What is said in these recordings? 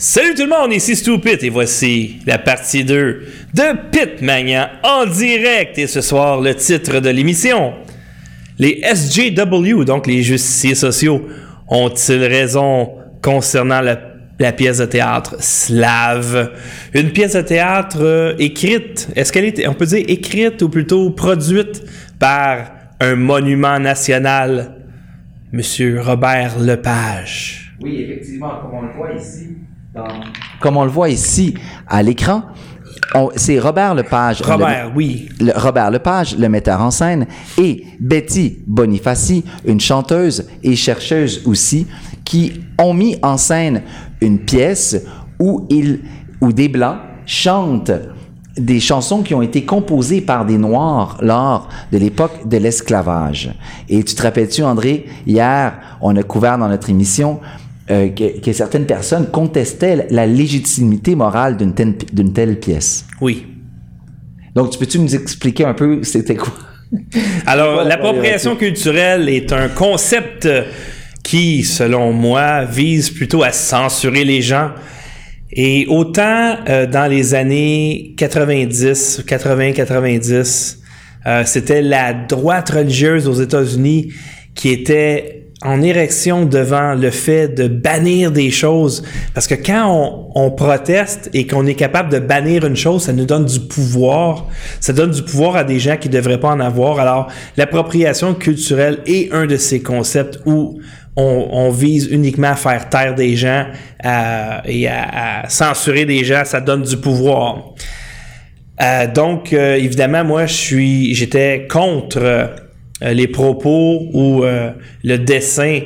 Salut tout le monde, ici Stupid et voici la partie 2 de Pitmania en direct. Et ce soir, le titre de l'émission. Les SJW, donc les justiciers sociaux, ont-ils raison concernant la, pièce de théâtre Slave? Une pièce de théâtre euh, écrite, est-ce qu'elle est, on peut dire écrite ou plutôt produite par un monument national, Monsieur Robert Lepage? Oui, effectivement, comme on le voit ici, comme on le voit ici à l'écran, c'est Robert Lepage. Robert, le- oui. le- Robert Lepage, le metteur en scène, et Betty Bonifaci, une chanteuse et chercheuse aussi, qui ont mis en scène une pièce où, ils, où des Blancs chantent des chansons qui ont été composées par des Noirs lors de l'époque de l'esclavage. Et tu te rappelles-tu, André, hier, on a couvert dans notre émission euh, que, que certaines personnes contestaient la légitimité morale d'une telle, d'une telle pièce. Oui. Donc, tu peux-tu nous expliquer un peu c'était quoi? Alors, l'appropriation culturelle est un concept qui, selon moi, vise plutôt à censurer les gens. Et autant euh, dans les années 90, 80-90, euh, c'était la droite religieuse aux États-Unis qui était en érection devant le fait de bannir des choses. Parce que quand on, proteste et qu'on est capable de bannir une chose, ça nous donne du pouvoir. Ça donne du pouvoir à des gens qui ne devraient pas en avoir. Alors, l'appropriation culturelle est un de ces concepts où on, vise uniquement à faire taire des gens et à, à censurer des gens. Ça donne du pouvoir. Euh, donc, euh, évidemment, moi, je suis, j'étais contre euh, les propos ou euh, le dessin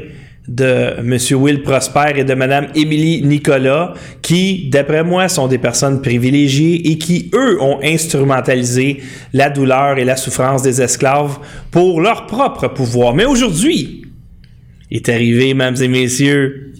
de M. Will Prosper et de Mme Émilie Nicolas, qui, d'après moi, sont des personnes privilégiées et qui, eux, ont instrumentalisé la douleur et la souffrance des esclaves pour leur propre pouvoir. Mais aujourd'hui, est arrivé, mesdames et messieurs,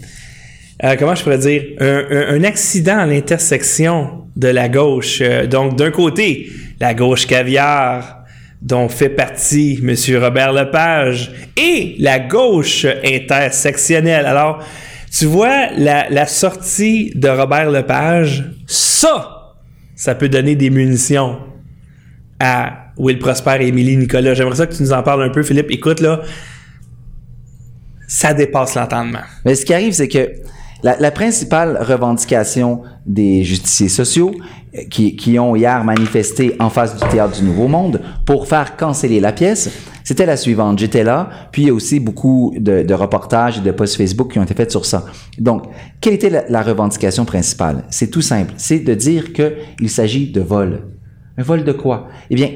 euh, comment je pourrais dire, un, un- un accident à l'intersection de la gauche. Euh, donc, d'un côté, la gauche caviar, dont fait partie M. Robert Lepage, et la gauche intersectionnelle. Alors, tu vois, la, sortie de Robert Lepage, ça, ça peut donner des munitions à Will Prosper et Émilie Nicolas. J'aimerais ça que tu nous en parles un peu, Philippe. Écoute, là, ça dépasse l'entendement. Mais ce qui arrive, c'est que la, principale revendication des justiciers sociaux qui, qui ont hier manifesté en face du Théâtre du Nouveau Monde pour faire canceller la pièce, c'était la suivante. J'étais là, puis il y a aussi beaucoup de, de reportages et de posts Facebook qui ont été faits sur ça. Donc, quelle était la, la revendication principale? C'est tout simple. C'est de dire qu'il s'agit de vol. Un vol de quoi? Eh bien,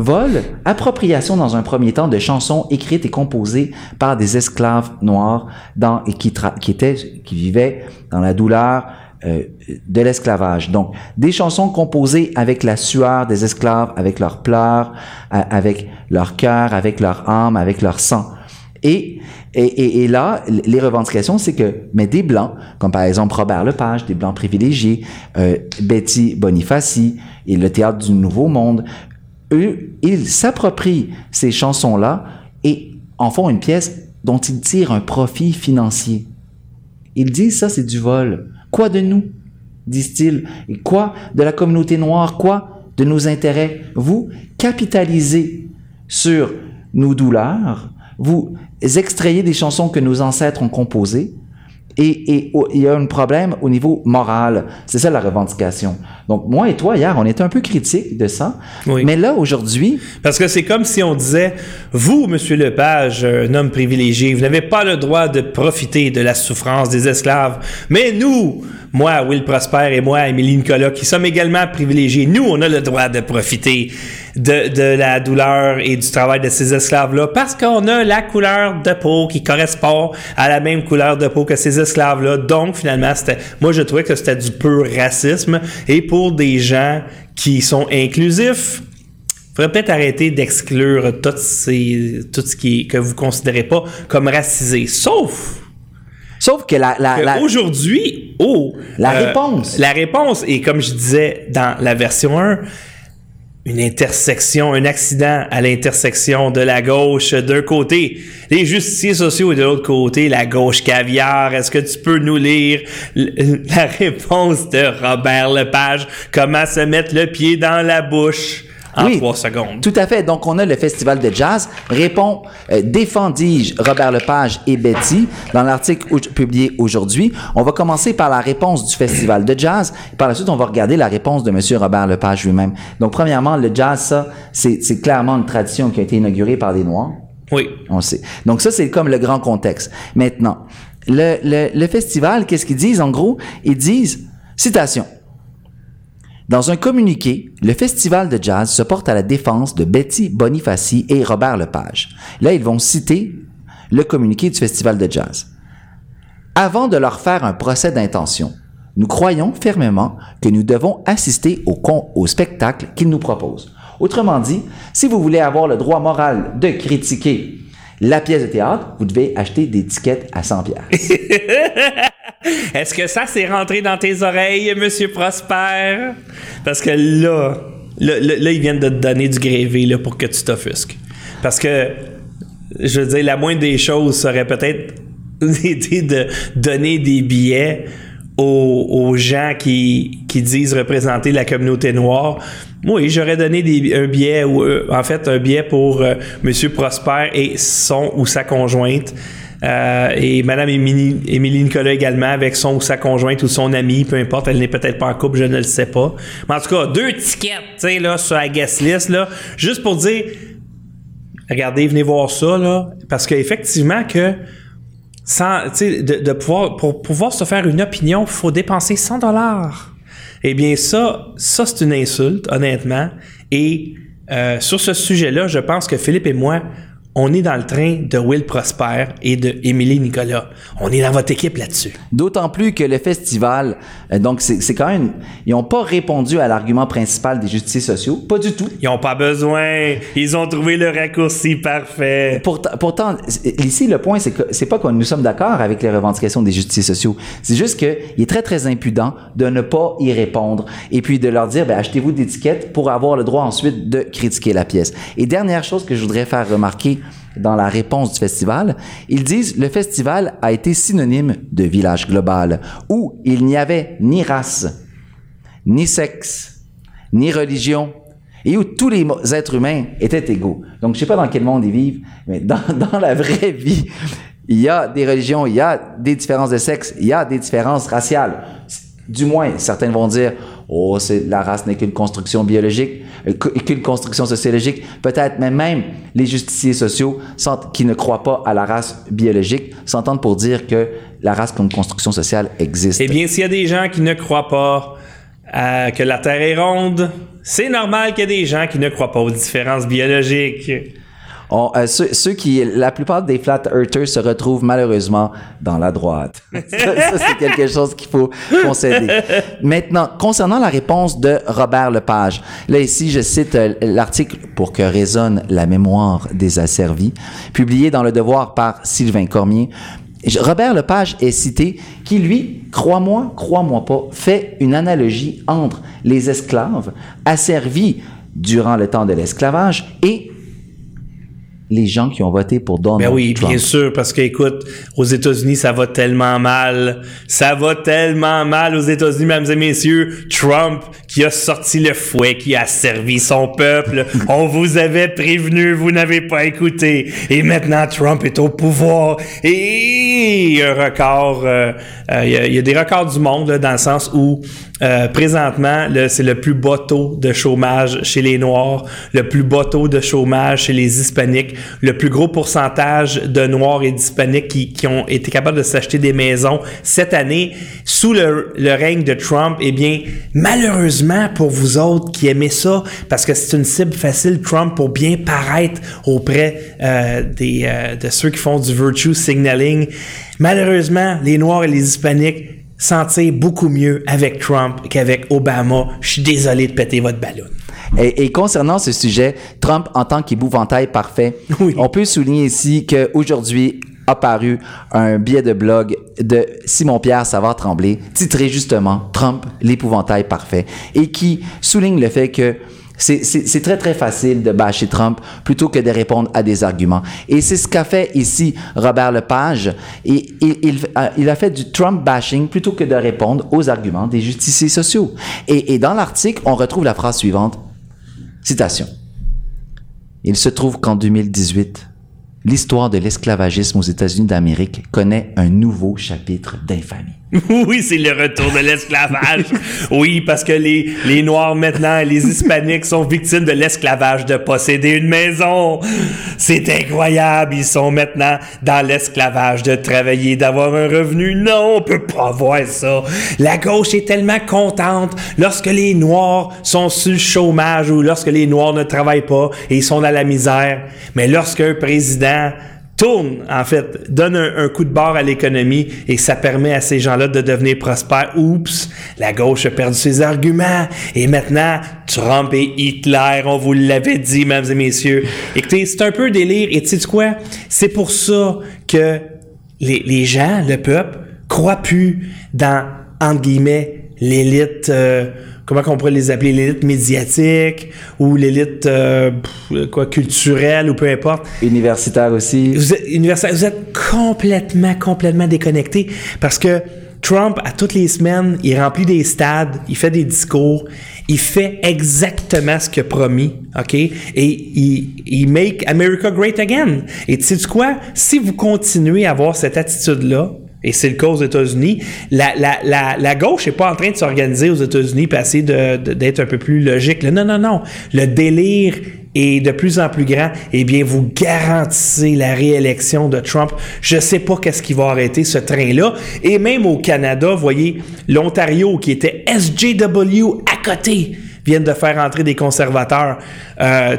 Vol, appropriation dans un premier temps de chansons écrites et composées par des esclaves noirs dans, et qui, qui, étaient, qui vivaient dans la douleur euh, de l'esclavage. Donc, des chansons composées avec la sueur des esclaves, avec leurs pleurs, avec leur cœur, avec leur âme, avec leur sang. Et, et, et, et là, les revendications, c'est que, mais des Blancs, comme par exemple Robert Lepage, des Blancs privilégiés, euh, Betty Bonifaci et le Théâtre du Nouveau Monde, eux, ils s'approprient ces chansons-là et en font une pièce dont ils tirent un profit financier. Ils disent ça, c'est du vol. Quoi de nous disent-ils? Et quoi de la communauté noire? Quoi de nos intérêts? Vous capitalisez sur nos douleurs, vous extrayez des chansons que nos ancêtres ont composées, et, il y a un problème au niveau moral. C'est ça la revendication. Donc, moi et toi, hier, on était un peu critiques de ça. Oui. Mais là, aujourd'hui, Parce que c'est comme si on disait, vous, Monsieur Lepage, un homme privilégié, vous n'avez pas le droit de profiter de la souffrance des esclaves. Mais nous, moi, Will Prosper et moi, Émilie Nicolas, qui sommes également privilégiés, nous, on a le droit de profiter de, la douleur et du travail de ces esclaves-là parce qu'on a la couleur de peau qui correspond à la même couleur de peau que ces esclaves-là. Donc, finalement, moi, je trouvais que c'était du pur racisme. Et pour des gens qui sont inclusifs, faudrait peut-être arrêter d'exclure tout, ces, tout ce qui que vous considérez pas comme racisé. Sauf sauf que la, la, aujourd'hui, oh, La réponse. La réponse est, comme je disais dans la version 1, une intersection, un accident à l'intersection de la gauche d'un côté, les justiciers sociaux et de l'autre côté, la gauche caviar. Est-ce que tu peux nous lire la réponse de Robert Lepage? Comment se mettre le pied dans la bouche? En trois secondes. Tout à fait. Donc, on a le Festival de jazz. Répond, euh, défendis-je Robert Lepage et Betty dans l'article publié aujourd'hui. On va commencer par la réponse du Festival de jazz. Par la suite, on va regarder la réponse de Monsieur Robert Lepage lui-même. Donc, premièrement, le jazz, ça, c'est clairement une tradition qui a été inaugurée par des Noirs. Oui. On sait. Donc, ça, c'est comme le grand contexte. Maintenant, le, le, le festival, qu'est-ce qu'ils disent? En gros, ils disent, citation, dans un communiqué, le festival de jazz se porte à la défense de Betty Bonifaci et Robert Lepage. Là, ils vont citer le communiqué du festival de jazz. Avant de leur faire un procès d'intention, nous croyons fermement que nous devons assister au, spectacle qu'ils nous proposent. Autrement dit, si vous voulez avoir le droit moral de critiquer la pièce de théâtre, vous devez acheter des tickets à 100 pièces. Est-ce que ça s'est rentré dans tes oreilles, Monsieur Prosper? Parce que là, là, ils viennent de te donner du grévé là, pour que tu t'offusques. Parce que, je veux dire, la moindre des choses serait peut-être de donner des billets aux, gens qui, qui, disent représenter la communauté noire. Oui, j'aurais donné un billet, ou euh, en fait, un billet pour euh, Monsieur Prosper et son ou sa conjointe. Euh, et Madame Émilie, Nicolas également, avec son ou sa conjointe ou son ami, peu importe, elle n'est peut-être pas en couple, je ne le sais pas. Mais en tout cas, deux tickets, tu sais, là, sur la guest list, là, juste pour dire, regardez, venez voir ça, là, parce qu'effectivement que, sans, de, de pouvoir, pour pouvoir se faire une opinion, il faut dépenser 100 dollars. Eh bien, ça, ça, c'est une insulte, honnêtement. Et euh, sur ce sujet-là, je pense que Philippe et moi, on est dans le train de Will Prosper et de Émilie Nicolas. On est dans votre équipe là-dessus. D'autant plus que le festival, euh, donc c'est quand même, ils n'ont pas répondu à l'argument principal des justiciers sociaux, pas du tout. Ils n'ont pas besoin. Ils ont trouvé le raccourci parfait. Pourtant, pourtant ici le point c'est que c'est pas que nous sommes d'accord avec les revendications des justiciers sociaux. C'est juste qu'il est très très impudent de ne pas y répondre et puis de leur dire ben, achetez-vous des étiquettes pour avoir le droit ensuite de critiquer la pièce. Et dernière chose que je voudrais faire remarquer dans la réponse du festival, ils disent le festival a été synonyme de village global où il n'y avait ni race, ni sexe, ni religion, et où tous les êtres humains étaient égaux. Donc, je sais pas dans quel monde ils vivent, mais dans, dans la vraie vie, il y a des religions, il y a des différences de sexe, il y a des différences raciales. Du moins, certains vont dire, oh, c'est, la race n'est qu'une construction biologique, euh, qu'une construction sociologique. Peut-être même, même les justiciers sociaux qui ne croient pas à la race biologique s'entendent pour dire que la race comme construction sociale existe. Eh bien, s'il y a des gens qui ne croient pas à, que la Terre est ronde, c'est normal qu'il y ait des gens qui ne croient pas aux différences biologiques. Euh, ceux, qui, la plupart des flat earthers se retrouvent malheureusement dans la droite. ça, c'est quelque chose qu'il faut concéder. Maintenant, concernant la réponse de Robert Lepage, là ici, je cite euh, l'article pour que résonne la mémoire des asservis, publié dans Le Devoir par Sylvain Cormier. Robert Lepage est cité qui, lui, crois-moi, crois-moi pas, fait une analogie entre les esclaves asservis durant le temps de l'esclavage et les gens qui ont voté pour Donald ben oui, Trump. bien sûr, parce que écoute, aux États-Unis, ça va tellement mal. Ça va tellement mal aux États-Unis, mesdames et messieurs. Trump qui a sorti le fouet, qui a servi son peuple. On vous avait prévenu, vous n'avez pas écouté. Et maintenant, Trump est au pouvoir. Et un record, euh, euh, il y, a des records du monde, dans le sens où euh, présentement, c'est le plus bas taux de chômage chez les Noirs, le plus bas taux de chômage chez les Hispaniques, le plus gros pourcentage de Noirs et d'Hispaniques qui, ont été capables de s'acheter des maisons cette année sous le, le, règne de Trump. Eh bien, malheureusement pour vous autres qui aimez ça, parce que c'est une cible facile, Trump, pour bien paraître auprès euh, des, euh, de ceux qui font du virtue signaling, malheureusement, les Noirs et les Hispaniques sentir beaucoup mieux avec Trump qu'avec Obama. Je suis désolé de péter votre ballon. Et, concernant ce sujet, Trump en tant qu'épouvantail parfait, on peut souligner ici qu'aujourd'hui a paru un billet de blog de Simon-Pierre Savard-Tremblay, titré justement Trump, l'épouvantail parfait, et qui souligne le fait que C'est- très, très facile de bâcher Trump plutôt que de répondre à des arguments. Et c'est ce qu'a fait ici Robert Lepage. Et, il, il, a- il a fait du Trump bashing plutôt que de répondre aux arguments des justiciers sociaux. Et, et dans l'article, on retrouve la phrase suivante. Citation. Il se trouve qu'en 2018, l'histoire de l'esclavagisme aux États-Unis d'Amérique connaît un nouveau chapitre d'infamie. Oui, c'est le retour de l'esclavage. oui, parce que les, les Noirs maintenant et les Hispaniques sont victimes de l'esclavage de posséder une maison. C'est incroyable. Ils sont maintenant dans l'esclavage de travailler, d'avoir un revenu. Non, on peut pas voir ça. La gauche est tellement contente lorsque les Noirs sont le chômage ou lorsque les Noirs ne travaillent pas et ils sont dans la misère. Mais lorsqu'un président tourne, en fait, donne un, coup de barre à l'économie et ça permet à ces gens-là de devenir prospères. Oups, la gauche a perdu ses arguments et maintenant, Trump et Hitler, on vous l'avait dit, mesdames et messieurs. Écoutez, c'est un peu délire et tu sais quoi? C'est pour ça que les, les gens, le peuple, croient plus dans, entre guillemets, l'élite, euh, comment qu'on pourrait les appeler, l'élite médiatique ou l'élite euh, quoi, culturelle ou peu importe. Universitaire aussi. Vous êtes, universitaire, vous êtes complètement, complètement déconnecté parce que Trump, à toutes les semaines, il remplit des stades, il fait des discours, il fait exactement ce qu'il a promis, OK? Et il, il make America great again. Et tu sais quoi? Si vous continuez à avoir cette attitude-là, et c'est le cas aux États-Unis, la, gauche n'est pas en train de s'organiser aux États-Unis et essayer d'être un peu plus logique. Non, non, non. Le délire est de plus en plus grand. Eh bien, vous garantissez la réélection de Trump. Je sais pas qu'est-ce qui va arrêter ce train-là. Et même au Canada, voyez, l'Ontario qui était SJW à côté viennent de faire entrer des conservateurs. Euh,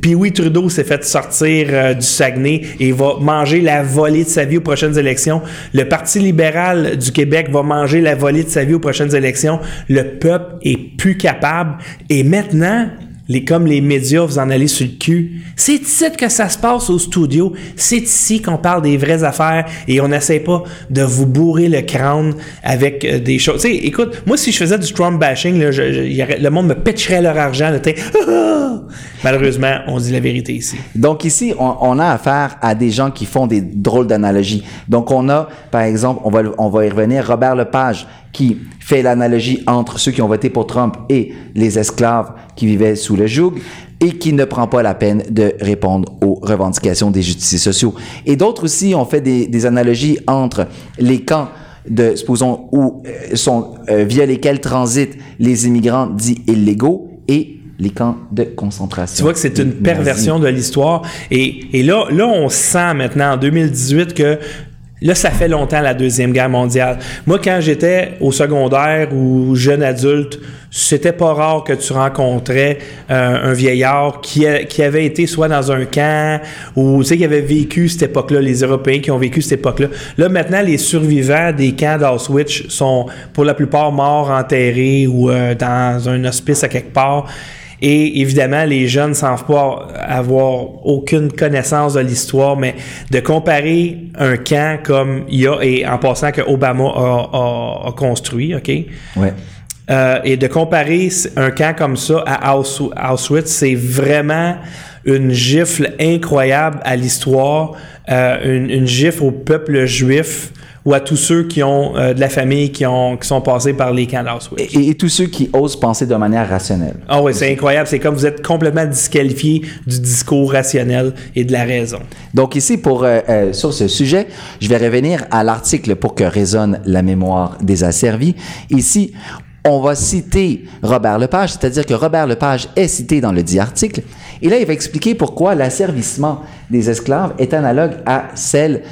Puis oui, Trudeau s'est fait sortir euh, du Saguenay et va manger la volée de sa vie aux prochaines élections. Le Parti libéral du Québec va manger la volée de sa vie aux prochaines élections. Le peuple est plus capable. Et maintenant, les, comme les médias, vous en allez sur le cul. C'est ici que ça se passe au studio. C'est ici qu'on parle des vraies affaires et on n'essaie pas de vous bourrer le crâne avec euh, des choses. Tu sais, écoute, moi, si je faisais du Trump bashing, le monde me pitcherait leur argent. t'sais. Malheureusement, on dit la vérité ici. Donc ici, on, on a affaire à des gens qui font des drôles d'analogies. Donc on a, par exemple, on va, on va y revenir, Robert Lepage qui fait l'analogie entre ceux qui ont voté pour Trump et les esclaves qui vivaient sous le joug et qui ne prend pas la peine de répondre aux revendications des justiciers sociaux. Et d'autres aussi ont fait des, des analogies entre les camps de, supposons, où euh, sont, euh, via lesquels transitent les immigrants dits illégaux et les camps de concentration. Tu vois que c'est une perversion de l'histoire. Et, et là, là, on sent maintenant, en 2018, que là, ça fait longtemps la Deuxième Guerre mondiale. Moi, quand j'étais au secondaire ou jeune adulte, c'était pas rare que tu rencontrais euh, un vieillard qui, avait été soit dans un camp ou tu sais qui avait vécu cette époque-là, les Européens qui ont vécu cette époque-là. Là maintenant, les survivants des camps d'Auschwitz sont pour la plupart morts, enterrés ou euh, dans un hospice à quelque part. Et évidemment, les jeunes ne savent pas avoir aucune connaissance de l'histoire, mais de comparer un camp comme il y a, et en passant que Obama a, a- a construit, OK? Ouais. Euh, et de comparer un camp comme ça à Aus- Auschwitz, c'est vraiment une gifle incroyable à l'histoire, euh, une, une gifle au peuple juif ou à tous ceux qui ont euh, de la famille qui, ont, qui sont passés par les camps d'Auschwitz. Et, et tous ceux qui osent penser de manière rationnelle. Ah oui, c'est incroyable. C'est comme vous êtes complètement disqualifié du discours rationnel et de la raison. Donc ici, pour, euh, euh, sur ce sujet, je vais revenir à l'article pour que résonne la mémoire des asservis. Ici, on va citer Robert Lepage, c'est-à-dire que Robert Lepage est cité dans le dit article. Et là, il va expliquer pourquoi l'asservissement des esclaves est analogue à celle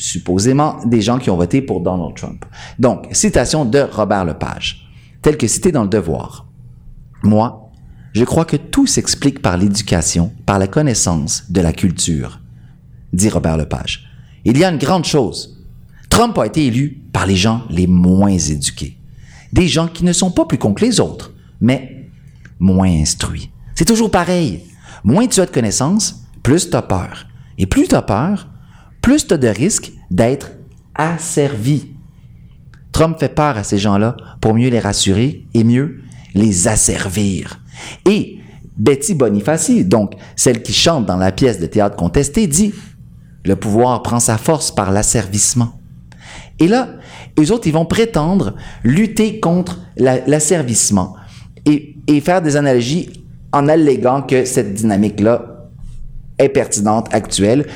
supposément des gens qui ont voté pour Donald Trump. Donc, citation de Robert Lepage, telle que citée dans le Devoir. Moi, je crois que tout s'explique par l'éducation, par la connaissance de la culture, dit Robert Lepage. Il y a une grande chose. Trump a été élu par les gens les moins éduqués. Des gens qui ne sont pas plus cons que les autres, mais moins instruits. C'est toujours pareil. Moins tu as de connaissances, plus tu as peur. Et plus tu as peur, plus tu as de risques d'être asservi. Trump fait peur à ces gens-là pour mieux les rassurer et mieux les asservir. Et Betty Bonifaci, donc celle qui chante dans la pièce de théâtre contestée, dit Le pouvoir prend sa force par l'asservissement. Et là, eux autres, ils vont prétendre lutter contre l'asservissement et, et faire des analogies en alléguant que cette dynamique-là est pertinente, actuelle,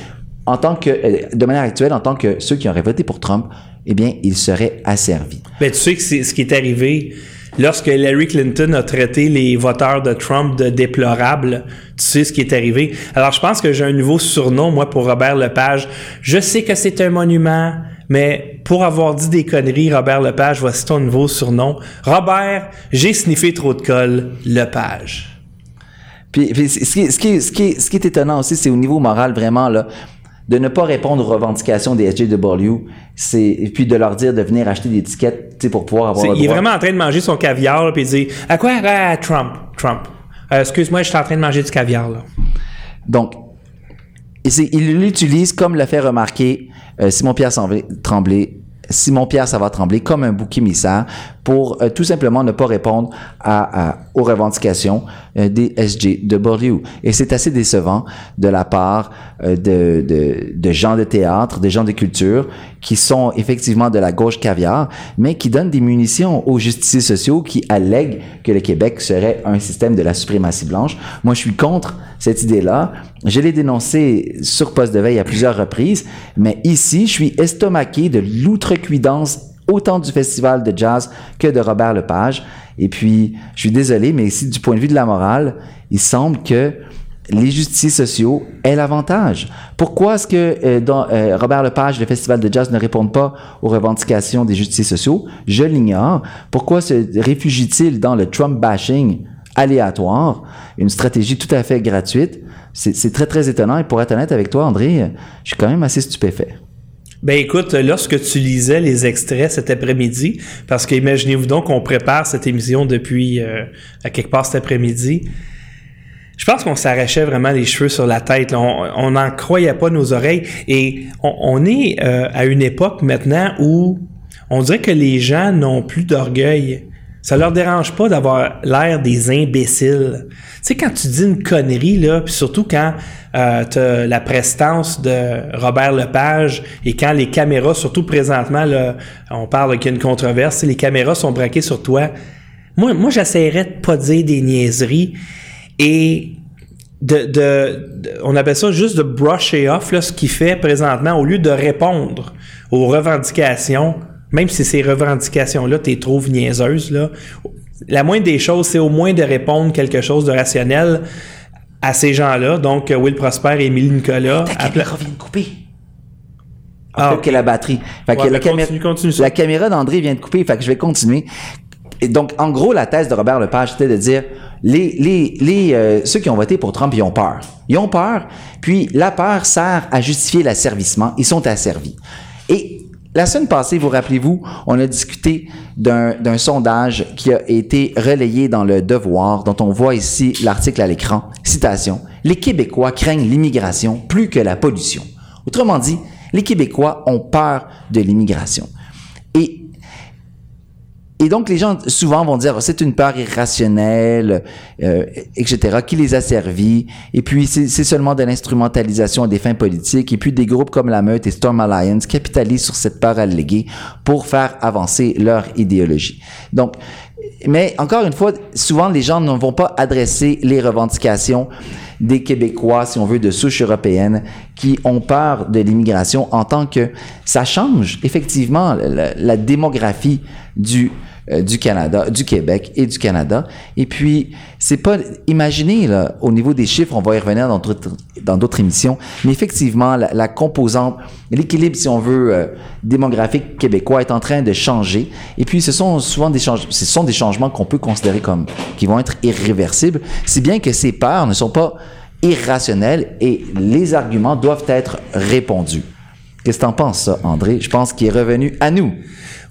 en tant que, euh, de manière actuelle, en tant que ceux qui auraient voté pour Trump, eh bien, ils seraient asservis. Ben, tu sais que c'est ce qui est arrivé lorsque Hillary Clinton a traité les voteurs de Trump de déplorables. Tu sais ce qui est arrivé. Alors, je pense que j'ai un nouveau surnom, moi, pour Robert Lepage. Je sais que c'est un monument, mais pour avoir dit des conneries, Robert Lepage, voici ton nouveau surnom. Robert, j'ai sniffé trop de colle, Lepage. Puis, ce, qui, ce, qui, ce, qui, ce qui est étonnant aussi, c'est au niveau moral, vraiment, là de ne pas répondre aux revendications des SJW, c'est et puis de leur dire de venir acheter des tickets pour pouvoir avoir. Le il est vraiment en train de manger son caviar puis il dit à quoi à Trump Trump. Euh, excuse-moi, je suis en train de manger du caviar là. Donc, il l'utilise comme l'a fait remarquer euh, Simon Pierre Tremblay Simon-Pierre ça va trembler comme un bouc émissaire pour euh, tout simplement ne pas répondre aux revendications euh, des SJW. Et c'est assez décevant de la part euh, de, de, de, gens de théâtre, des gens de culture qui sont effectivement de la gauche caviar, mais qui donnent des munitions aux justiciers sociaux qui allèguent que le Québec serait un système de la suprématie blanche. Moi, je suis contre cette idée-là. Je l'ai dénoncé sur poste de veille à plusieurs reprises, mais ici, je suis estomaqué de l'outrecuidance autant du festival de jazz que de Robert Lepage. Et puis, je suis désolé, mais ici, du point de vue de la morale, il semble que les justiciers sociaux aient l'avantage. Pourquoi est-ce que euh, euh, Robert Lepage, le Festival de jazz, ne répondent pas aux revendications des justiciers sociaux? Je l'ignore. Pourquoi se réfugie-t-il dans le Trump bashing aléatoire, une stratégie tout à fait gratuite? C'est très, très étonnant. Et pour être honnête avec toi, André, je suis quand même assez stupéfait. Ben écoute, lorsque tu lisais les extraits cet après-midi, parce qu'imaginez-vous donc qu'on prépare cette émission depuis euh, quelque part cet après-midi, je pense qu'on s'arrachait vraiment les cheveux sur la tête. On n'en croyait pas nos oreilles. Et on, est euh, à une époque maintenant où on dirait que les gens n'ont plus d'orgueil. Ça leur dérange pas d'avoir l'air des imbéciles. Tu sais, quand tu dis une connerie, là, puis surtout quand euh, tu as la prestance de Robert Lepage et quand les caméras, surtout présentement, là, on parle qu'il y a une controverse, les caméras sont braquées sur toi. Moi, moi j'essaierais de pas dire des niaiseries et de, de, on appelle ça juste de brusher off là, ce qu'il fait présentement au lieu de répondre aux revendications même si ces revendications-là, tu les trouves niaiseuses, là, la moindre des choses, c'est au moins de répondre quelque chose de rationnel à ces gens-là. Donc, euh, Will Prosper et Émilie Nicolas. Ta caméra vient de couper. Ah, que la batterie. Fait que la, caméra, la caméra d'André vient de couper, fait que je vais continuer. Donc, en gros, la thèse de Robert Lepage, c'était de dire, euh, ceux qui ont voté pour Trump, ils ont peur. Ils ont peur, puis la peur sert à justifier l'asservissement. Ils sont asservis. Et la semaine passée, vous rappelez-vous, on a discuté d'un sondage qui a été relayé dans le Devoir, dont on voit ici l'article à l'écran. Citation. Les Québécois craignent l'immigration plus que la pollution. Autrement dit, les Québécois ont peur de l'immigration. Et donc, les gens souvent vont dire, c'est une peur irrationnelle, euh, etc., qui les a servis. Et puis, c'est seulement de l'instrumentalisation à des fins politiques. Et puis, des groupes comme la Meute et Storm Alliance capitalisent sur cette peur alléguée pour faire avancer leur idéologie. Donc, mais encore une fois, souvent, les gens ne vont pas adresser les revendications des Québécois, si on veut, de souche européenne, qui ont peur de l'immigration en tant que ça change effectivement la démographie du euh, du Canada, du Québec et du Canada. Et puis, c'est pas, imaginez, là, au niveau des chiffres, on va y revenir dans d'autres, dans d'autres émissions, mais effectivement, la, composante, l'équilibre, si on veut, euh, démographique québécois est en train de changer. Et puis, ce sont souvent des changements, ce sont des changements qu'on peut considérer comme, qui vont être irréversibles, si bien que ces peurs ne sont pas irrationnelles et les arguments doivent être répondus. Qu'est-ce que t'en penses, ça, André? Je pense qu'il est revenu à nous.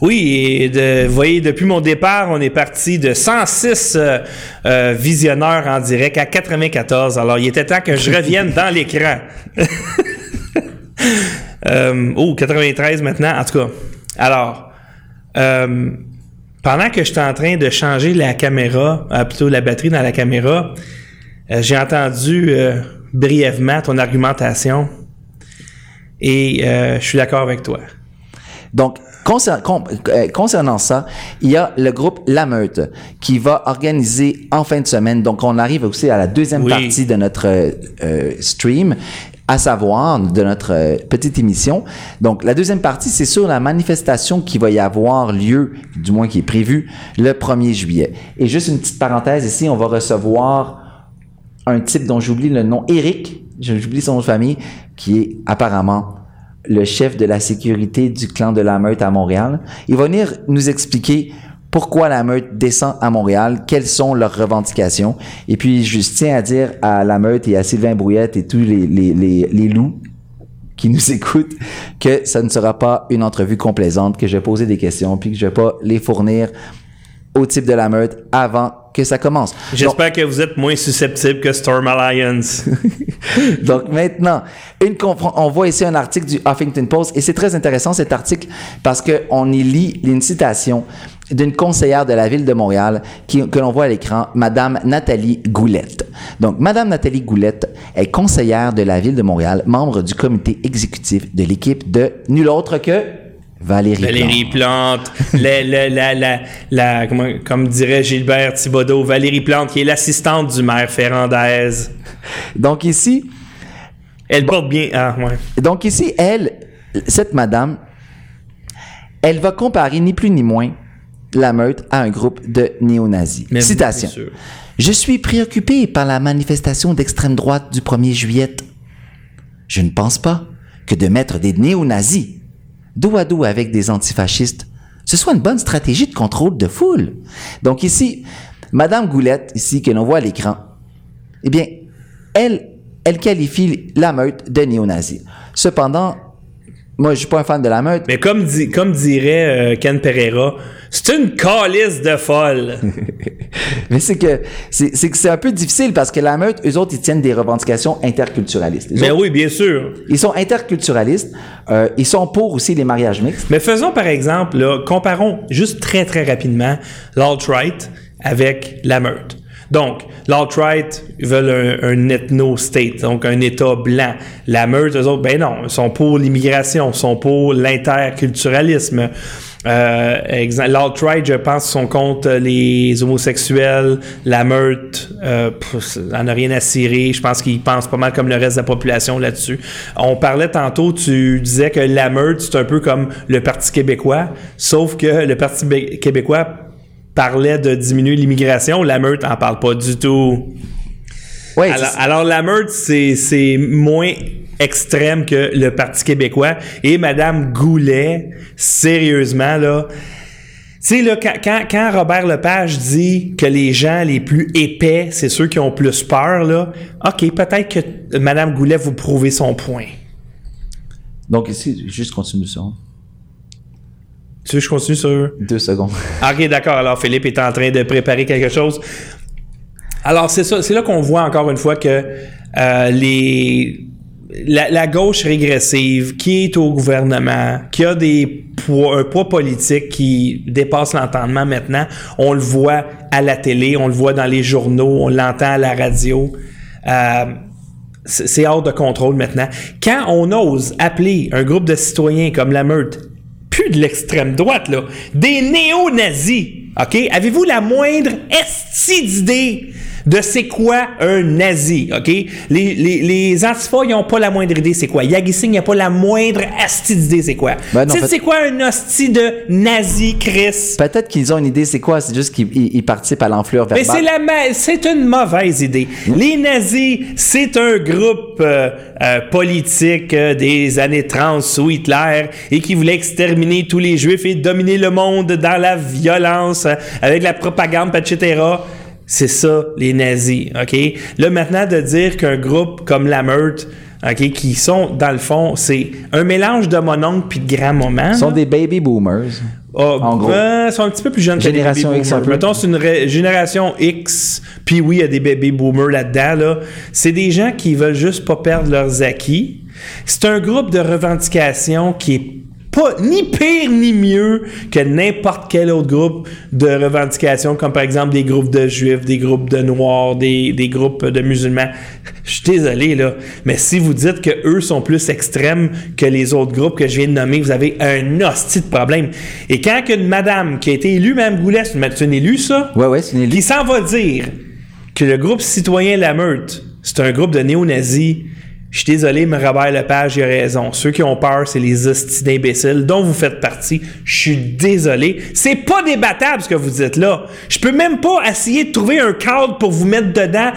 Oui, et de, vous voyez, depuis mon départ, on est parti de 106 euh, euh, visionneurs en direct à 94. Alors, il était temps que je revienne dans l'écran. euh, oh, 93 maintenant, en tout cas. Alors, pendant que j'étais en train de changer la caméra, plutôt la batterie dans la caméra, j'ai entendu brièvement ton argumentation et je suis d'accord avec toi. Donc, con- euh, concernant ça, il y a le groupe La Meute qui va organiser en fin de semaine. Donc, on arrive aussi à la deuxième Oui. partie de notre euh, euh, stream, à savoir de notre euh, petite émission. Donc, la deuxième partie, c'est sur la manifestation qui va y avoir lieu, du moins qui est prévue, le 1er juillet. Et juste une petite parenthèse ici, on va recevoir un type dont j'oublie le nom, Eric, j'oublie son nom de famille, qui est apparemment le chef de la sécurité du clan de la Meute à Montréal. Il va venir nous expliquer pourquoi la Meute descend à Montréal, quelles sont leurs revendications. Et puis, je tiens à dire à la Meute et à Sylvain Brouillette et tous les, loups qui nous écoutent que ça ne sera pas une entrevue complaisante, que je vais poser des questions, puis que je vais pas les fournir au type de la Meute avant que ça commence. J'espère que vous êtes moins susceptible que Storm Alliance. Donc maintenant, une on voit ici un article du Huffington Post et c'est très intéressant cet article parce que on y lit une citation d'une conseillère de la ville de Montréal qui, que l'on voit à l'écran, Madame Nathalie Goulette. Donc Madame Nathalie Goulette est conseillère de la ville de Montréal, membre du comité exécutif de l'équipe de nul autre que Valérie. Valérie Plante, la, la, la, la, la- comment- comme dirait Gilbert Thibodeau, Valérie Plante, qui est l'assistante du maire Ferrandaise. Plante. Donc ici, Elle porte bien. Ah, ouais. Donc ici, elle, cette madame, elle va comparer ni plus ni moins la meute à un groupe de néo-nazis. Citation. Je suis préoccupé par la manifestation d'extrême droite du 1er juillet. Je ne pense pas que de mettre des néo-nazis dos à dos avec des antifascistes, ce soit une bonne stratégie de contrôle de foule. Donc ici, Madame Goulette, ici, que l'on voit à l'écran, eh bien, elle, elle qualifie la meute de néo-nazi. Cependant, moi, je suis pas un fan de la meute. Mais comme, di- comme dirait euh, Ken Pereira, c'est une calice de folle. Mais c'est que c'est que c'est un peu difficile parce que la meute, eux autres, ils tiennent des revendications interculturalistes. Eux Mais autres, oui, bien sûr. Ils sont interculturalistes. euh, ils sont pour aussi les mariages mixtes. Mais faisons par exemple, là, comparons juste très très rapidement l'alt-right avec la meute. Donc, l'alt-right ils veulent un, ethno-state, donc un État blanc. La meute, eux autres, ben non, ils sont pour l'immigration, ils sont pour l'interculturalisme. Euh, L'alt-right, je pense, sont contre les homosexuels. La meute, euh, en a rien à cirer. Je pense qu'ils pensent pas mal comme le reste de la population là-dessus. On parlait tantôt, tu disais que la meute, c'est un peu comme le Parti québécois, sauf que le Parti bé- québécois parlait de diminuer l'immigration. La meute en parle pas du tout. Ouais, Alors, alors, la meute, c'est, c'est moins extrême que le Parti québécois. Et Madame Goulet, sérieusement, là, tu sais, là, quand, quand, quand Robert Lepage dit que les gens les plus épais, c'est ceux qui ont plus peur, là, OK, peut-être que Madame Goulet vous prouver son point. Donc ici, juste continue ça. Tu veux que je continue sur... Deux secondes. OK, d'accord. Alors, Philippe est en train de préparer quelque chose. Alors, c'est ça. C'est là qu'on voit encore une fois que euh, les... La, la gauche régressive qui est au gouvernement, qui a des poids, un poids politique qui dépasse l'entendement maintenant, on le voit à la télé, on le voit dans les journaux, on l'entend à la radio. Euh, c'est c'est hors de contrôle maintenant. Quand on ose appeler un groupe de citoyens comme la Meute, plus de l'extrême droite, là, des néo-nazis, OK? Avez-vous la moindre esti d'idée de c'est quoi un nazi, OK? Les, les, les antifas, ils n'ont pas la moindre idée c'est quoi. Yagi Singh n'a pas la moindre esti d'idée c'est quoi. Ben non, tu sais, c'est quoi un hostie de nazi, Chris? Peut-être qu'ils ont une idée, c'est quoi? C'est juste qu'ils ils- ils participent à l'enflure Mais c'est la ma- c'est une mauvaise idée. Les nazis, c'est un groupe euh, euh, politique euh, des années 30 sous Hitler et qui voulait exterminer tous les juifs et dominer le monde dans la violence euh, avec la propagande, etc. C'est ça, les nazis, OK? Là, maintenant, de dire qu'un groupe comme la Meute, OK, qui sont, dans le fond, c'est un mélange de mon oncle puis de grand-maman. Ils sont là. des baby boomers. Ah, En gros. ben, ils sont un petit peu plus jeunes Génération que les baby X un peu. Mettons, c'est une génération X, puis oui, il y a des baby boomers là-dedans. Là. C'est des gens qui veulent juste pas perdre leurs acquis. C'est un groupe de revendications qui est pas ni pire ni mieux que n'importe quel autre groupe de revendication, comme par exemple des groupes de juifs, des groupes de noirs, des, des groupes de musulmans. Je suis désolé, là, mais si vous dites que eux sont plus extrêmes que les autres groupes que je viens de nommer, vous avez un hostie de problème. Et quand une madame qui a été élue, Mme Goulet, c'est une élue, ça? Ouais, ouais, c'est une élue. Qui s'en va dire que le groupe citoyen La Meute, c'est un groupe de néo-nazis je suis désolé, mais Robert Lepage, il a raison. Ceux qui ont peur, c'est les hosties d'imbéciles dont vous faites partie. Je suis désolé. C'est pas débattable ce que vous dites là. Je peux même pas essayer de trouver un cadre pour vous mettre dedans,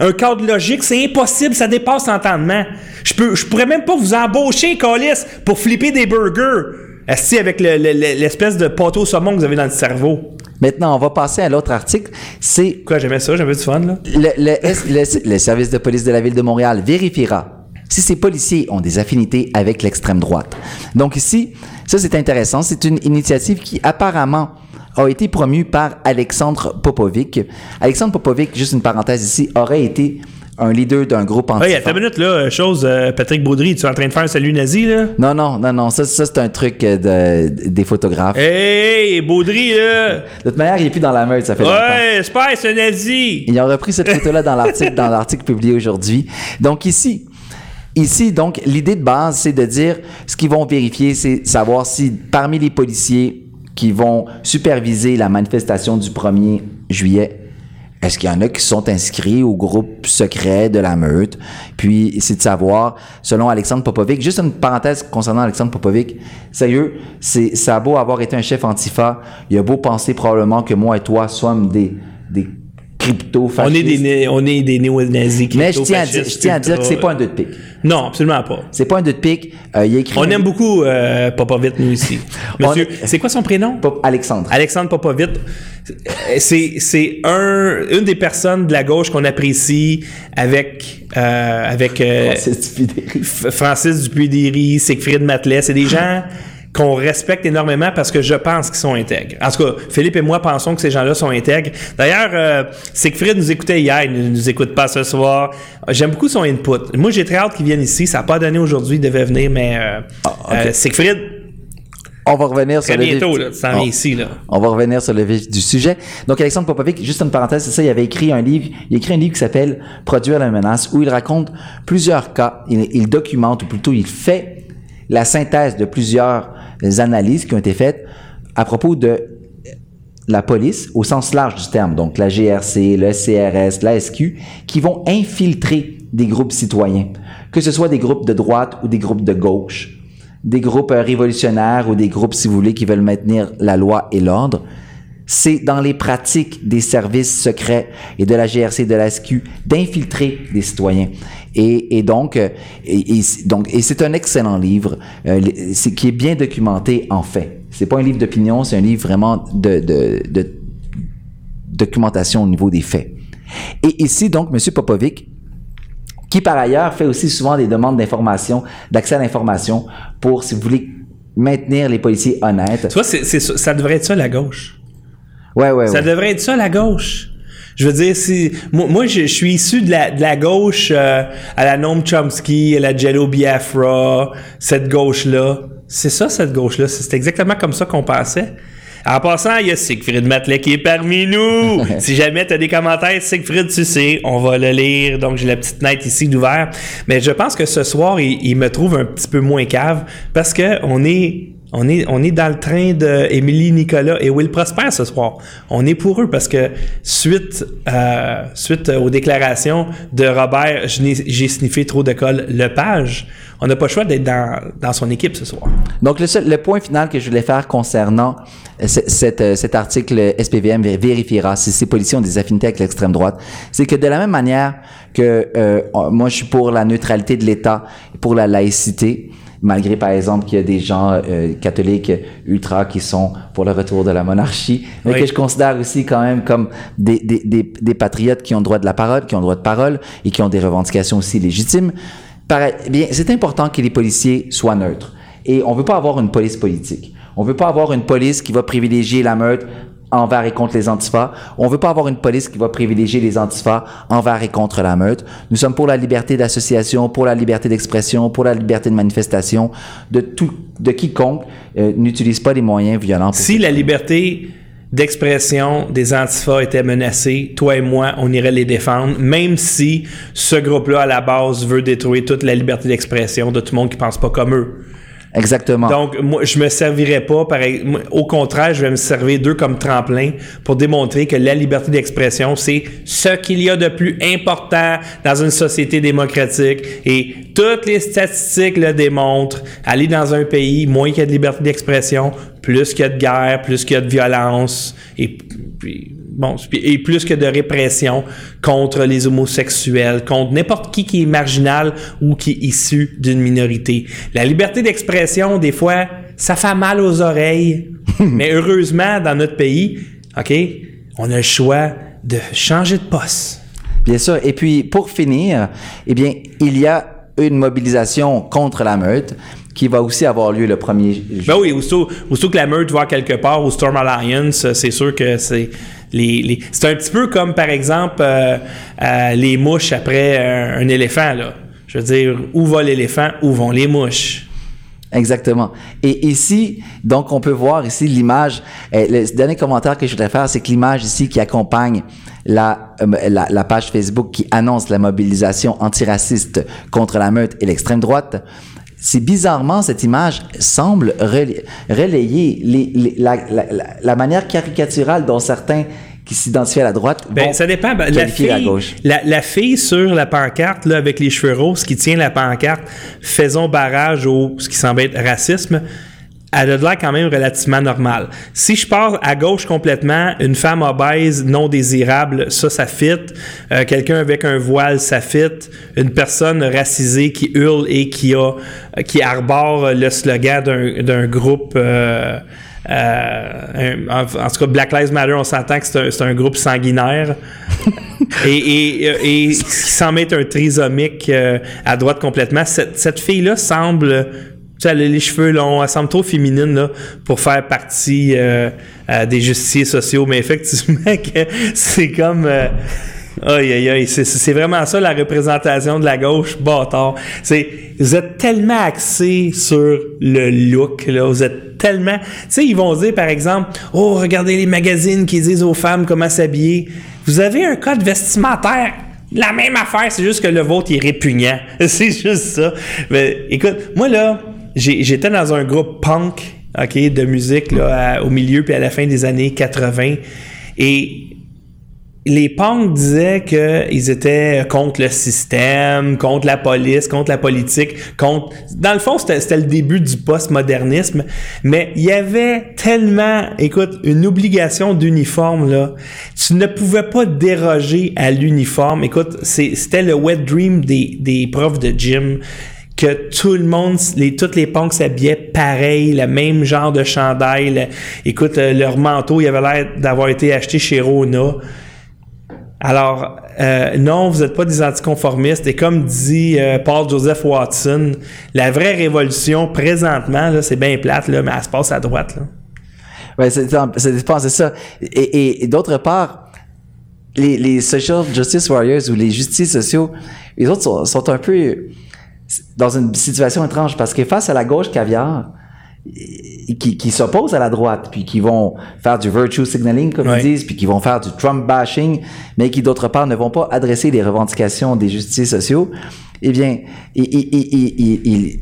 un cadre logique. C'est impossible, ça dépasse l'entendement. Je peux, je pourrais même pas vous embaucher, Colis, pour flipper des burgers. Esti avec l'espèce de poteau saumon que vous avez dans le cerveau. Maintenant, on va passer à l'autre article. C'est. Quoi, j'aimais ça, j'avais du fun, là? Le, le, le service de police de la ville de Montréal vérifiera si ces policiers ont des affinités avec l'extrême droite. Donc ici, ça c'est intéressant, c'est une initiative qui apparemment a été promue par Alexandre Popovic. Alexandre Popovic, juste une parenthèse ici, aurait été un leader d'un groupe anti Oui, attends une minute, là, chose, euh, Patrick Baudry, tu es en train de faire un salut nazi, là? Non, non, non, non, ça, ça c'est un truc euh, de, des photographes. Hey, Baudry, là! De toute manière, il est plus dans la meute, ça fait longtemps. Ouais, j'espère, c'est un nazi! Ils ont repris cette photo-là dans l'article, dans l'article publié aujourd'hui. Donc ici, Ici, donc, l'idée de base, c'est de dire, ce qu'ils vont vérifier, c'est savoir si parmi les policiers qui vont superviser la manifestation du 1er juillet, est-ce qu'il y en a qui sont inscrits au groupe secret de la meute? Puis, c'est de savoir, selon Alexandre Popovic, juste une parenthèse concernant Alexandre Popovic, sérieux, c'est, ça a beau avoir été un chef antifa, il a beau penser probablement que moi et toi sommes des, des crypto On est des, on est des néo-nazis Mais je tiens, à dire, je tiens à dire que c'est pas un deux de pique. Non, absolument pas. C'est pas un deux de pique. Euh, il a écrit on aime beaucoup euh, Popovit, nous, ici. Monsieur, c'est quoi son prénom? Alexandre. Alexandre Popovit. C'est, c'est un, une des personnes de la gauche qu'on apprécie avec, euh, avec euh, Francis Dupuy-Déry. Francis Dupuy-Déry, Siegfried Matelet. C'est des gens qu'on respecte énormément parce que je pense qu'ils sont intègres. En tout cas, Philippe et moi pensons que ces gens-là sont intègres. D'ailleurs, euh, Siegfried nous écoutait hier, il ne nous écoute pas ce soir. J'aime beaucoup son input. Moi, j'ai très hâte qu'il vienne ici. Ça n'a pas donné aujourd'hui, il devait venir, mais euh, ah, euh, Siegfried, on va revenir sur le bientôt, vif. Là, ça on, ici, là. on va revenir sur le vif du sujet. Donc, Alexandre Popovic, juste une parenthèse, c'est ça, il avait écrit un livre, il a écrit un livre qui s'appelle Produire la menace, où il raconte plusieurs cas, il, il documente, ou plutôt il fait la synthèse de plusieurs analyses qui ont été faites à propos de la police au sens large du terme, donc la GRC, le CRS, la SQ, qui vont infiltrer des groupes citoyens, que ce soit des groupes de droite ou des groupes de gauche, des groupes euh, révolutionnaires ou des groupes, si vous voulez, qui veulent maintenir la loi et l'ordre. C'est dans les pratiques des services secrets et de la GRC de la SQ d'infiltrer des citoyens. Et, donc, euh, et, donc, et c'est un excellent livre, euh, qui est bien documenté en fait. C'est pas un livre d'opinion, c'est un livre vraiment de, documentation au niveau des faits. Et ici, donc, M. Popovic, qui par ailleurs fait aussi souvent des demandes d'information, d'accès à l'information pour, si vous voulez, maintenir les policiers honnêtes. Tu ça devrait être ça la gauche. Ouais, ouais, ça devrait être ça la gauche. Je veux dire, si moi, moi je, suis issu de la, de la gauche euh, à la Noam Chomsky, à la Jello Biafra, cette gauche-là. C'est ça, cette gauche-là. C'est exactement comme ça qu'on pensait. En passant, il y a Siegfried Matlet qui est parmi nous. si jamais tu as des commentaires, Siegfried, tu sais, on va le lire. Donc, j'ai la petite nette ici d'ouvert. Mais je pense que ce soir, il, il, me trouve un petit peu moins cave parce que on est on est, on est dans le train de Nicolas et Will Prosper ce soir. On est pour eux parce que suite, euh, suite aux déclarations de Robert, j'ai sniffé trop de colle Lepage, on n'a pas le choix d'être dans, dans son équipe ce soir. Donc, le, seul, le point final que je voulais faire concernant cet, euh, cet article SPVM vérifiera si ces policiers ont des affinités avec l'extrême droite, c'est que de la même manière que euh, moi, je suis pour la neutralité de l'État, pour la laïcité, malgré par exemple qu'il y a des gens euh, catholiques ultra qui sont pour le retour de la monarchie, mais que je considère aussi quand même comme des, des, des, des, patriotes qui ont droit de la parole, qui ont droit de parole et qui ont des revendications aussi légitimes. Pareil, eh bien, c'est important que les policiers soient neutres. Et on veut pas avoir une police politique. On veut pas avoir une police qui va privilégier la meute envers et contre les antifas. On veut pas avoir une police qui va privilégier les antifas envers et contre la meute. Nous sommes pour la liberté d'association, pour la liberté d'expression, pour la liberté de manifestation de tout, de quiconque euh, n'utilise pas les moyens violents. Pour Si la liberté d'expression des antifas était menacée, toi et moi, on irait les défendre, même si ce groupe-là, à la base, veut détruire toute la liberté d'expression de tout le monde qui pense pas comme eux. Exactement. Donc, moi, je me servirais pas, pareil. Au contraire, je vais me servir d'eux comme tremplin pour démontrer que la liberté d'expression, c'est ce qu'il y a de plus important dans une société démocratique. Et toutes les statistiques le démontrent. Aller dans un pays, moins qu'il y a de liberté d'expression, plus qu'il y a de guerre, plus qu'il y a de violence, et puis, bon, et plus que de répression contre les homosexuels, contre n'importe qui qui est marginal ou qui est issu d'une minorité. La liberté d'expression, des fois, ça fait mal aux oreilles, mais heureusement, dans notre pays, OK, on a le choix de changer de poste. Bien sûr. Et puis, pour finir, eh bien, il y a une mobilisation contre la meute qui va aussi avoir lieu le 1er juillet. Ben oui, aussitôt, aussitôt que la meute va quelque part au Storm Alliance, euh, c'est sûr que c'est les, les- c'est un petit peu comme par exemple euh, euh, les mouches après un, un éléphant là. Je veux dire, où va l'éléphant, où vont les mouches? Exactement. Et ici, donc, on peut voir ici l'image. euh, le dernier commentaire que je voudrais faire, c'est que l'image ici qui accompagne la, euh, la, la page Facebook qui annonce la mobilisation antiraciste contre la meute et l'extrême droite. C'est bizarrement, cette image semble relay- relayer les, les- la, la, la, la manière caricaturale dont certains qui s'identifient à la droite Ben, vont ça dépend. Ben, la, fille, gauche. la, la fille sur la pancarte, là, avec les cheveux roses, qui tient la pancarte, faisons barrage au ce qui semble être racisme, elle a de l'air quand même relativement normale. Si je pars à gauche complètement, une femme obèse, non désirable, ça, ça fit. Euh, Quelqu'un avec un voile, ça fit. Une personne racisée qui hurle et qui a, qui arbore le slogan d'un d'un groupe. euh, euh, un- en, en tout cas, Black Lives Matter, on s'entend que c'est un, un groupe sanguinaire. et, et, euh, et qui semble être un trisomique euh, à droite complètement. Cette, cette fille-là semble. Sais, elle a les cheveux longs, elle semble trop féminine là, pour faire partie euh, euh, des justiciers sociaux. Mais effectivement, c'est comme. euh, Aïe, aïe, aïe, c'est, vraiment ça la représentation de la gauche, bâtard. C'est, vous êtes tellement axé sur le look, là, vous êtes tellement... Tu sais, ils vont dire, par exemple, « Oh, regardez les magazines qui disent aux femmes comment s'habiller. » Vous avez un code vestimentaire la même affaire, c'est juste que le vôtre est répugnant. c'est juste ça. Mais écoute, moi là, j'étais dans un groupe punk, OK, de musique là, au milieu puis à la fin des années 80 et les punks disaient qu'ils étaient contre le système, contre la police, contre la politique, contre... Dans le fond, c'était le début du postmodernisme, mais il y avait tellement, écoute, une obligation d'uniforme, là. Tu ne pouvais pas déroger à l'uniforme. Écoute, c'était le wet dream des, des profs de gym que tout le monde, les, toutes les punks s'habillaient pareil, le même genre de chandail. écoute, euh, leur manteau, il avait l'air d'avoir été acheté chez Rona. Alors, euh, non, vous n'êtes pas des anticonformistes. Et comme dit euh, Paul Joseph Watson, la vraie révolution présentement, là, c'est bien plate, là, mais elle se passe à droite. Là. C'est c'est- ça. Et, d'autre part, les, social justice warriors ou les justiciers sociaux, les autres sont un peu dans une situation étrange parce que face à la gauche caviar, qui, qui s'opposent à la droite, puis qui vont faire du virtue signaling, comme ils disent, puis qui vont faire du Trump bashing, mais qui d'autre part ne vont pas adresser les revendications des justiciers sociaux, eh bien, ils, ils, ils, ils, ils- ils-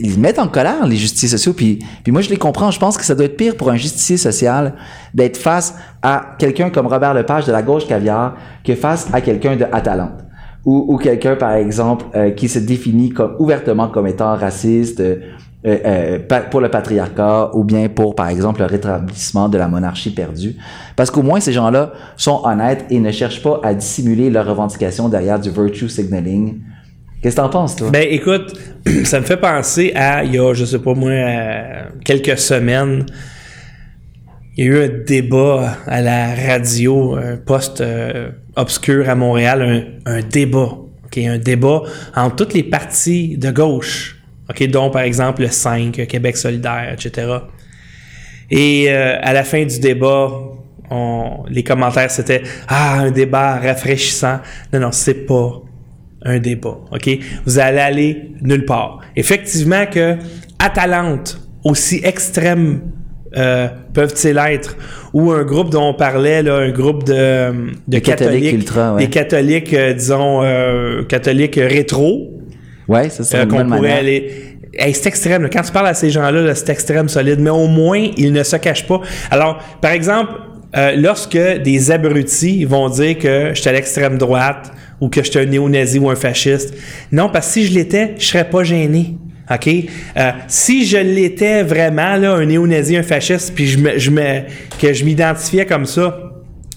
ils mettent en colère les justiciers sociaux, puis, puis moi je les comprends, je pense que ça doit être pire pour un justicier social d'être face à quelqu'un comme Robert Lepage de la gauche caviar que face à quelqu'un de Atalante ou, quelqu'un, par exemple, euh, qui se définit comme ouvertement comme étant raciste euh, euh, pour le patriarcat ou bien pour, par exemple, le rétablissement de la monarchie perdue. Parce qu'au moins, ces gens-là sont honnêtes et ne cherchent pas à dissimuler leurs revendications derrière du virtue signaling. Qu'est-ce que t'en penses, toi? Ben écoute, ça me fait penser à, il y a, je sais pas moi, quelques semaines, il y a eu un débat à la radio, un poste obscur à Montréal, un, débat, un débat entre toutes les partis de gauche, dont par exemple le 5, Québec solidaire, etc. Et euh, à la fin du débat, les commentaires c'était ah un débat rafraîchissant. Non non, c'est pas un débat. Vous allez aller nulle part. Effectivement que Atalante aussi extrême euh, peuvent-ils être ou un groupe dont on parlait là, un groupe de, catholiques ultra, ouais. des catholiques euh, disons euh, catholiques rétro Ouais, ça c'est une qu'on pourrait manière. aller. Hey, c'est extrême. là. Quand tu parles à ces gens-là, là, c'est extrême solide. Mais au moins, ils ne se cachent pas. Alors, par exemple, lorsque des abrutis vont dire que je suis à l'extrême droite ou que je suis un néo-nazi ou un fasciste, non, parce que si je l'étais, je serais pas gêné. OK? Euh, si je l'étais vraiment, là, un néo-nazi, un fasciste, puis je me, je me, que je m'identifiais comme ça,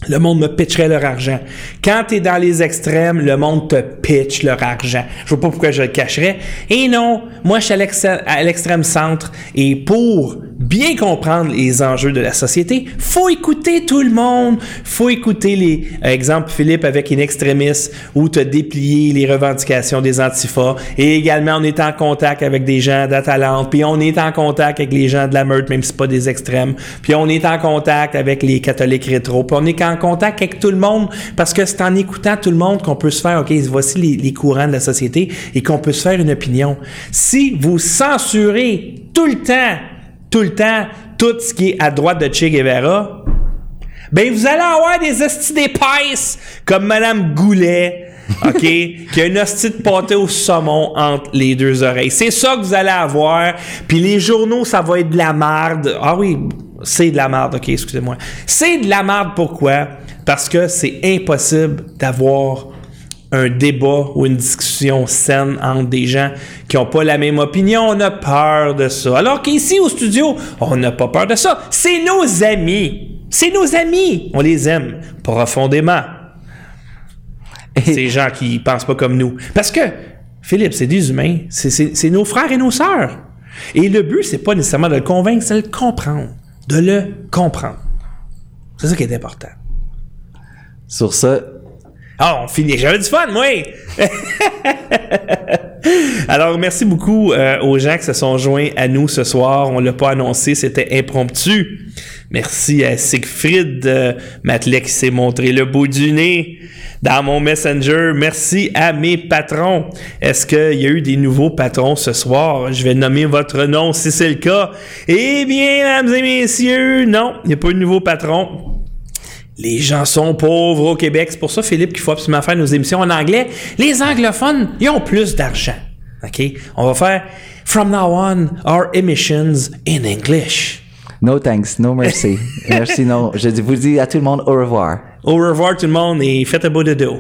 le monde me pitcherait leur argent. Quand tu es dans les extrêmes, le monde te pitch leur argent. Je vois pas pourquoi je le cacherais. Et non, moi je suis à l'extrême centre et pour bien comprendre les enjeux de la société, faut écouter tout le monde. Faut écouter les exemple Philippe avec une extrémiste où tu as déplié les revendications des antifas et également on est en contact avec des gens d'Atalante, puis on est en contact avec les gens de la meute même si c'est pas des extrêmes, puis on est en contact avec les catholiques rétro, puis on est en contact avec tout le monde parce que c'est en écoutant tout le monde qu'on peut se faire OK, voici les, les courants de la société et qu'on peut se faire une opinion. Si vous censurez tout le temps, tout le temps tout ce qui est à droite de Che Guevara, ben vous allez avoir des hosties d'épaisse comme Madame Goulet, OK, qui a une hostie de pâté au saumon entre les deux oreilles. C'est ça que vous allez avoir. Puis les journaux, ça va être de la merde. Ah oui, c'est de la merde, OK, excusez-moi. C'est de la merde, pourquoi? Parce que c'est impossible d'avoir un débat ou une discussion saine entre des gens qui n'ont pas la même opinion. On a peur de ça. Alors qu'ici, au studio, on n'a pas peur de ça. C'est nos amis. C'est nos amis. On les aime profondément. Ces gens qui pensent pas comme nous. Parce que, Philippe, c'est des humains. C'est- nos frères et nos sœurs. Et le but, c'est pas nécessairement de le convaincre, c'est de le comprendre. De le comprendre. C'est ça qui est important. Sur ça, Ah, on finit. J'avais du fun, moi! Alors, merci beaucoup euh, aux gens qui se sont joints à nous ce soir. On l'a pas annoncé, c'était impromptu. Merci à Siegfried euh, Matelet qui s'est montré le bout du nez dans mon Messenger. Merci à mes patrons. Est-ce qu'il y a eu des nouveaux patrons ce soir? Je vais nommer votre nom si c'est le cas. Eh bien, mesdames et messieurs, non, il n'y a pas eu de nouveau patron. Les gens sont pauvres au Québec. C'est pour ça, Philippe, qu'il faut absolument faire nos émissions en anglais. Les anglophones, ils ont plus d'argent. OK? On va faire From now on, our emissions in English. no thanks, no mercy. Merci, non. Je vous dis à tout le monde au revoir. Au revoir tout le monde et faites un beau dodo.